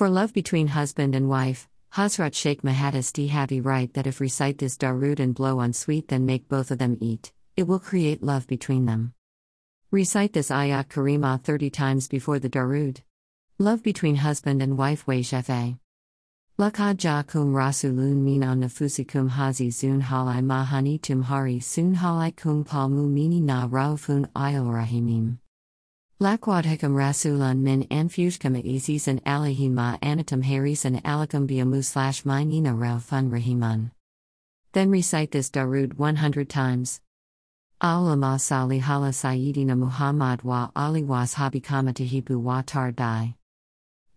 For love between husband and wife, Hazrat Sheikh Mahadis Dehavi write that if recite this Darood and blow on sweet then make both of them eat, it will create love between them. Recite this ayat karima 30 times before the Darood. Love between husband and wife Wazifa. Lakad jakum rasulun min on nafusikum hazi zun halai mahani tumhari sun halai kum palmu mini na raufun ayal rahimim. Lakwadhikam rasulan min anfushkam izis and alihima anatum haris and alikam biamu slash minina raufun rahiman. Then recite this Darood 100 times. Allama sali hala sayyidina Muhammad wa ali was habikama tahibu wa tardai.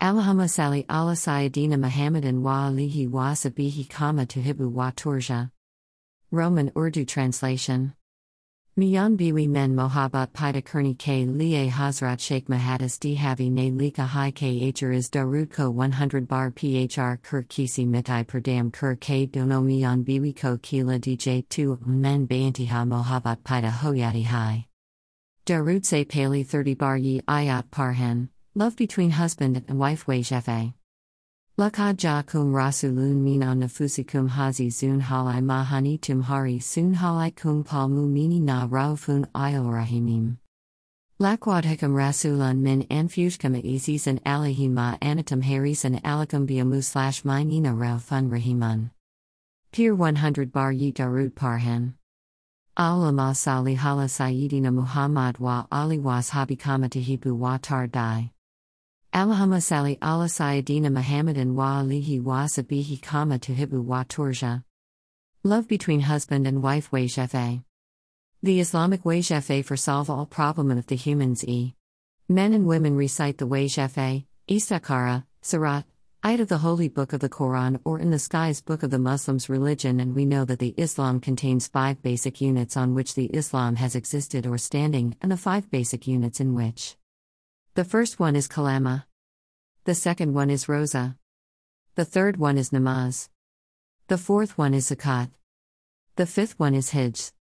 Allahumma sali ala sayyidina Muhammadan wa alihi wa sabihi kama tahibu wa turja. Roman Urdu translation. Miyan biwi men mohabbat pida kerni ke liye hazrat sheikh mahadis dihavi ne lika hai ke is darud ko 100 bar phr kur kisi mitai perdam kur ke dono miyan biwi ko kila dj 2 men bayantiha mohabbat pida hoyati hai. Darud se pali 30 bar yi ayat parhen, love between husband and wife way jefe. Lakad jakum rasulun mina nafusikum hazi zun halai mahani tumhari sun halai kum palmu mini na raufun ayal rahimim. Lakwadhikam rasulan min anfushkam izis and alihima anatum haris and alikam biamu slash minina raufun rahiman. Pier 100 bar yi darud parhan. Allama sali hala Muhammad wa ali was habikama tahibu wa tar dai. Allahumma sali ala Sayyidina Muhammadan wa alihi wa sabihi kama tuhibu wa turja. Love between husband and wife wazifa. The Islamic wazifa for solve all problem of the humans e. Men and women recite the wazifa, istikhara, surat, ayat of the holy book of the Quran or in the skies book of the Muslims religion and we know that the Islam contains five basic units on which the Islam has existed or standing and the five basic units in which the first one is kalama. The second one is rosa. The third one is namaz. The fourth one is zakat. The fifth one is hajj.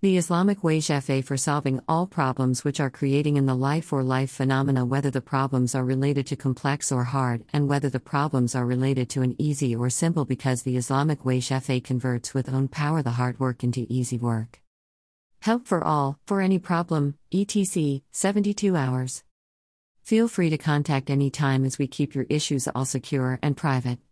The Islamic wazifa for solving all problems which are creating in the life or life phenomena whether the problems are related to complex or hard and whether the problems are related to an easy or simple because the Islamic wazifa converts with own power the hard work into easy work. Help for all, for any problem, etc. 72 hours. Feel free to contact any time as we keep your issues all secure and private.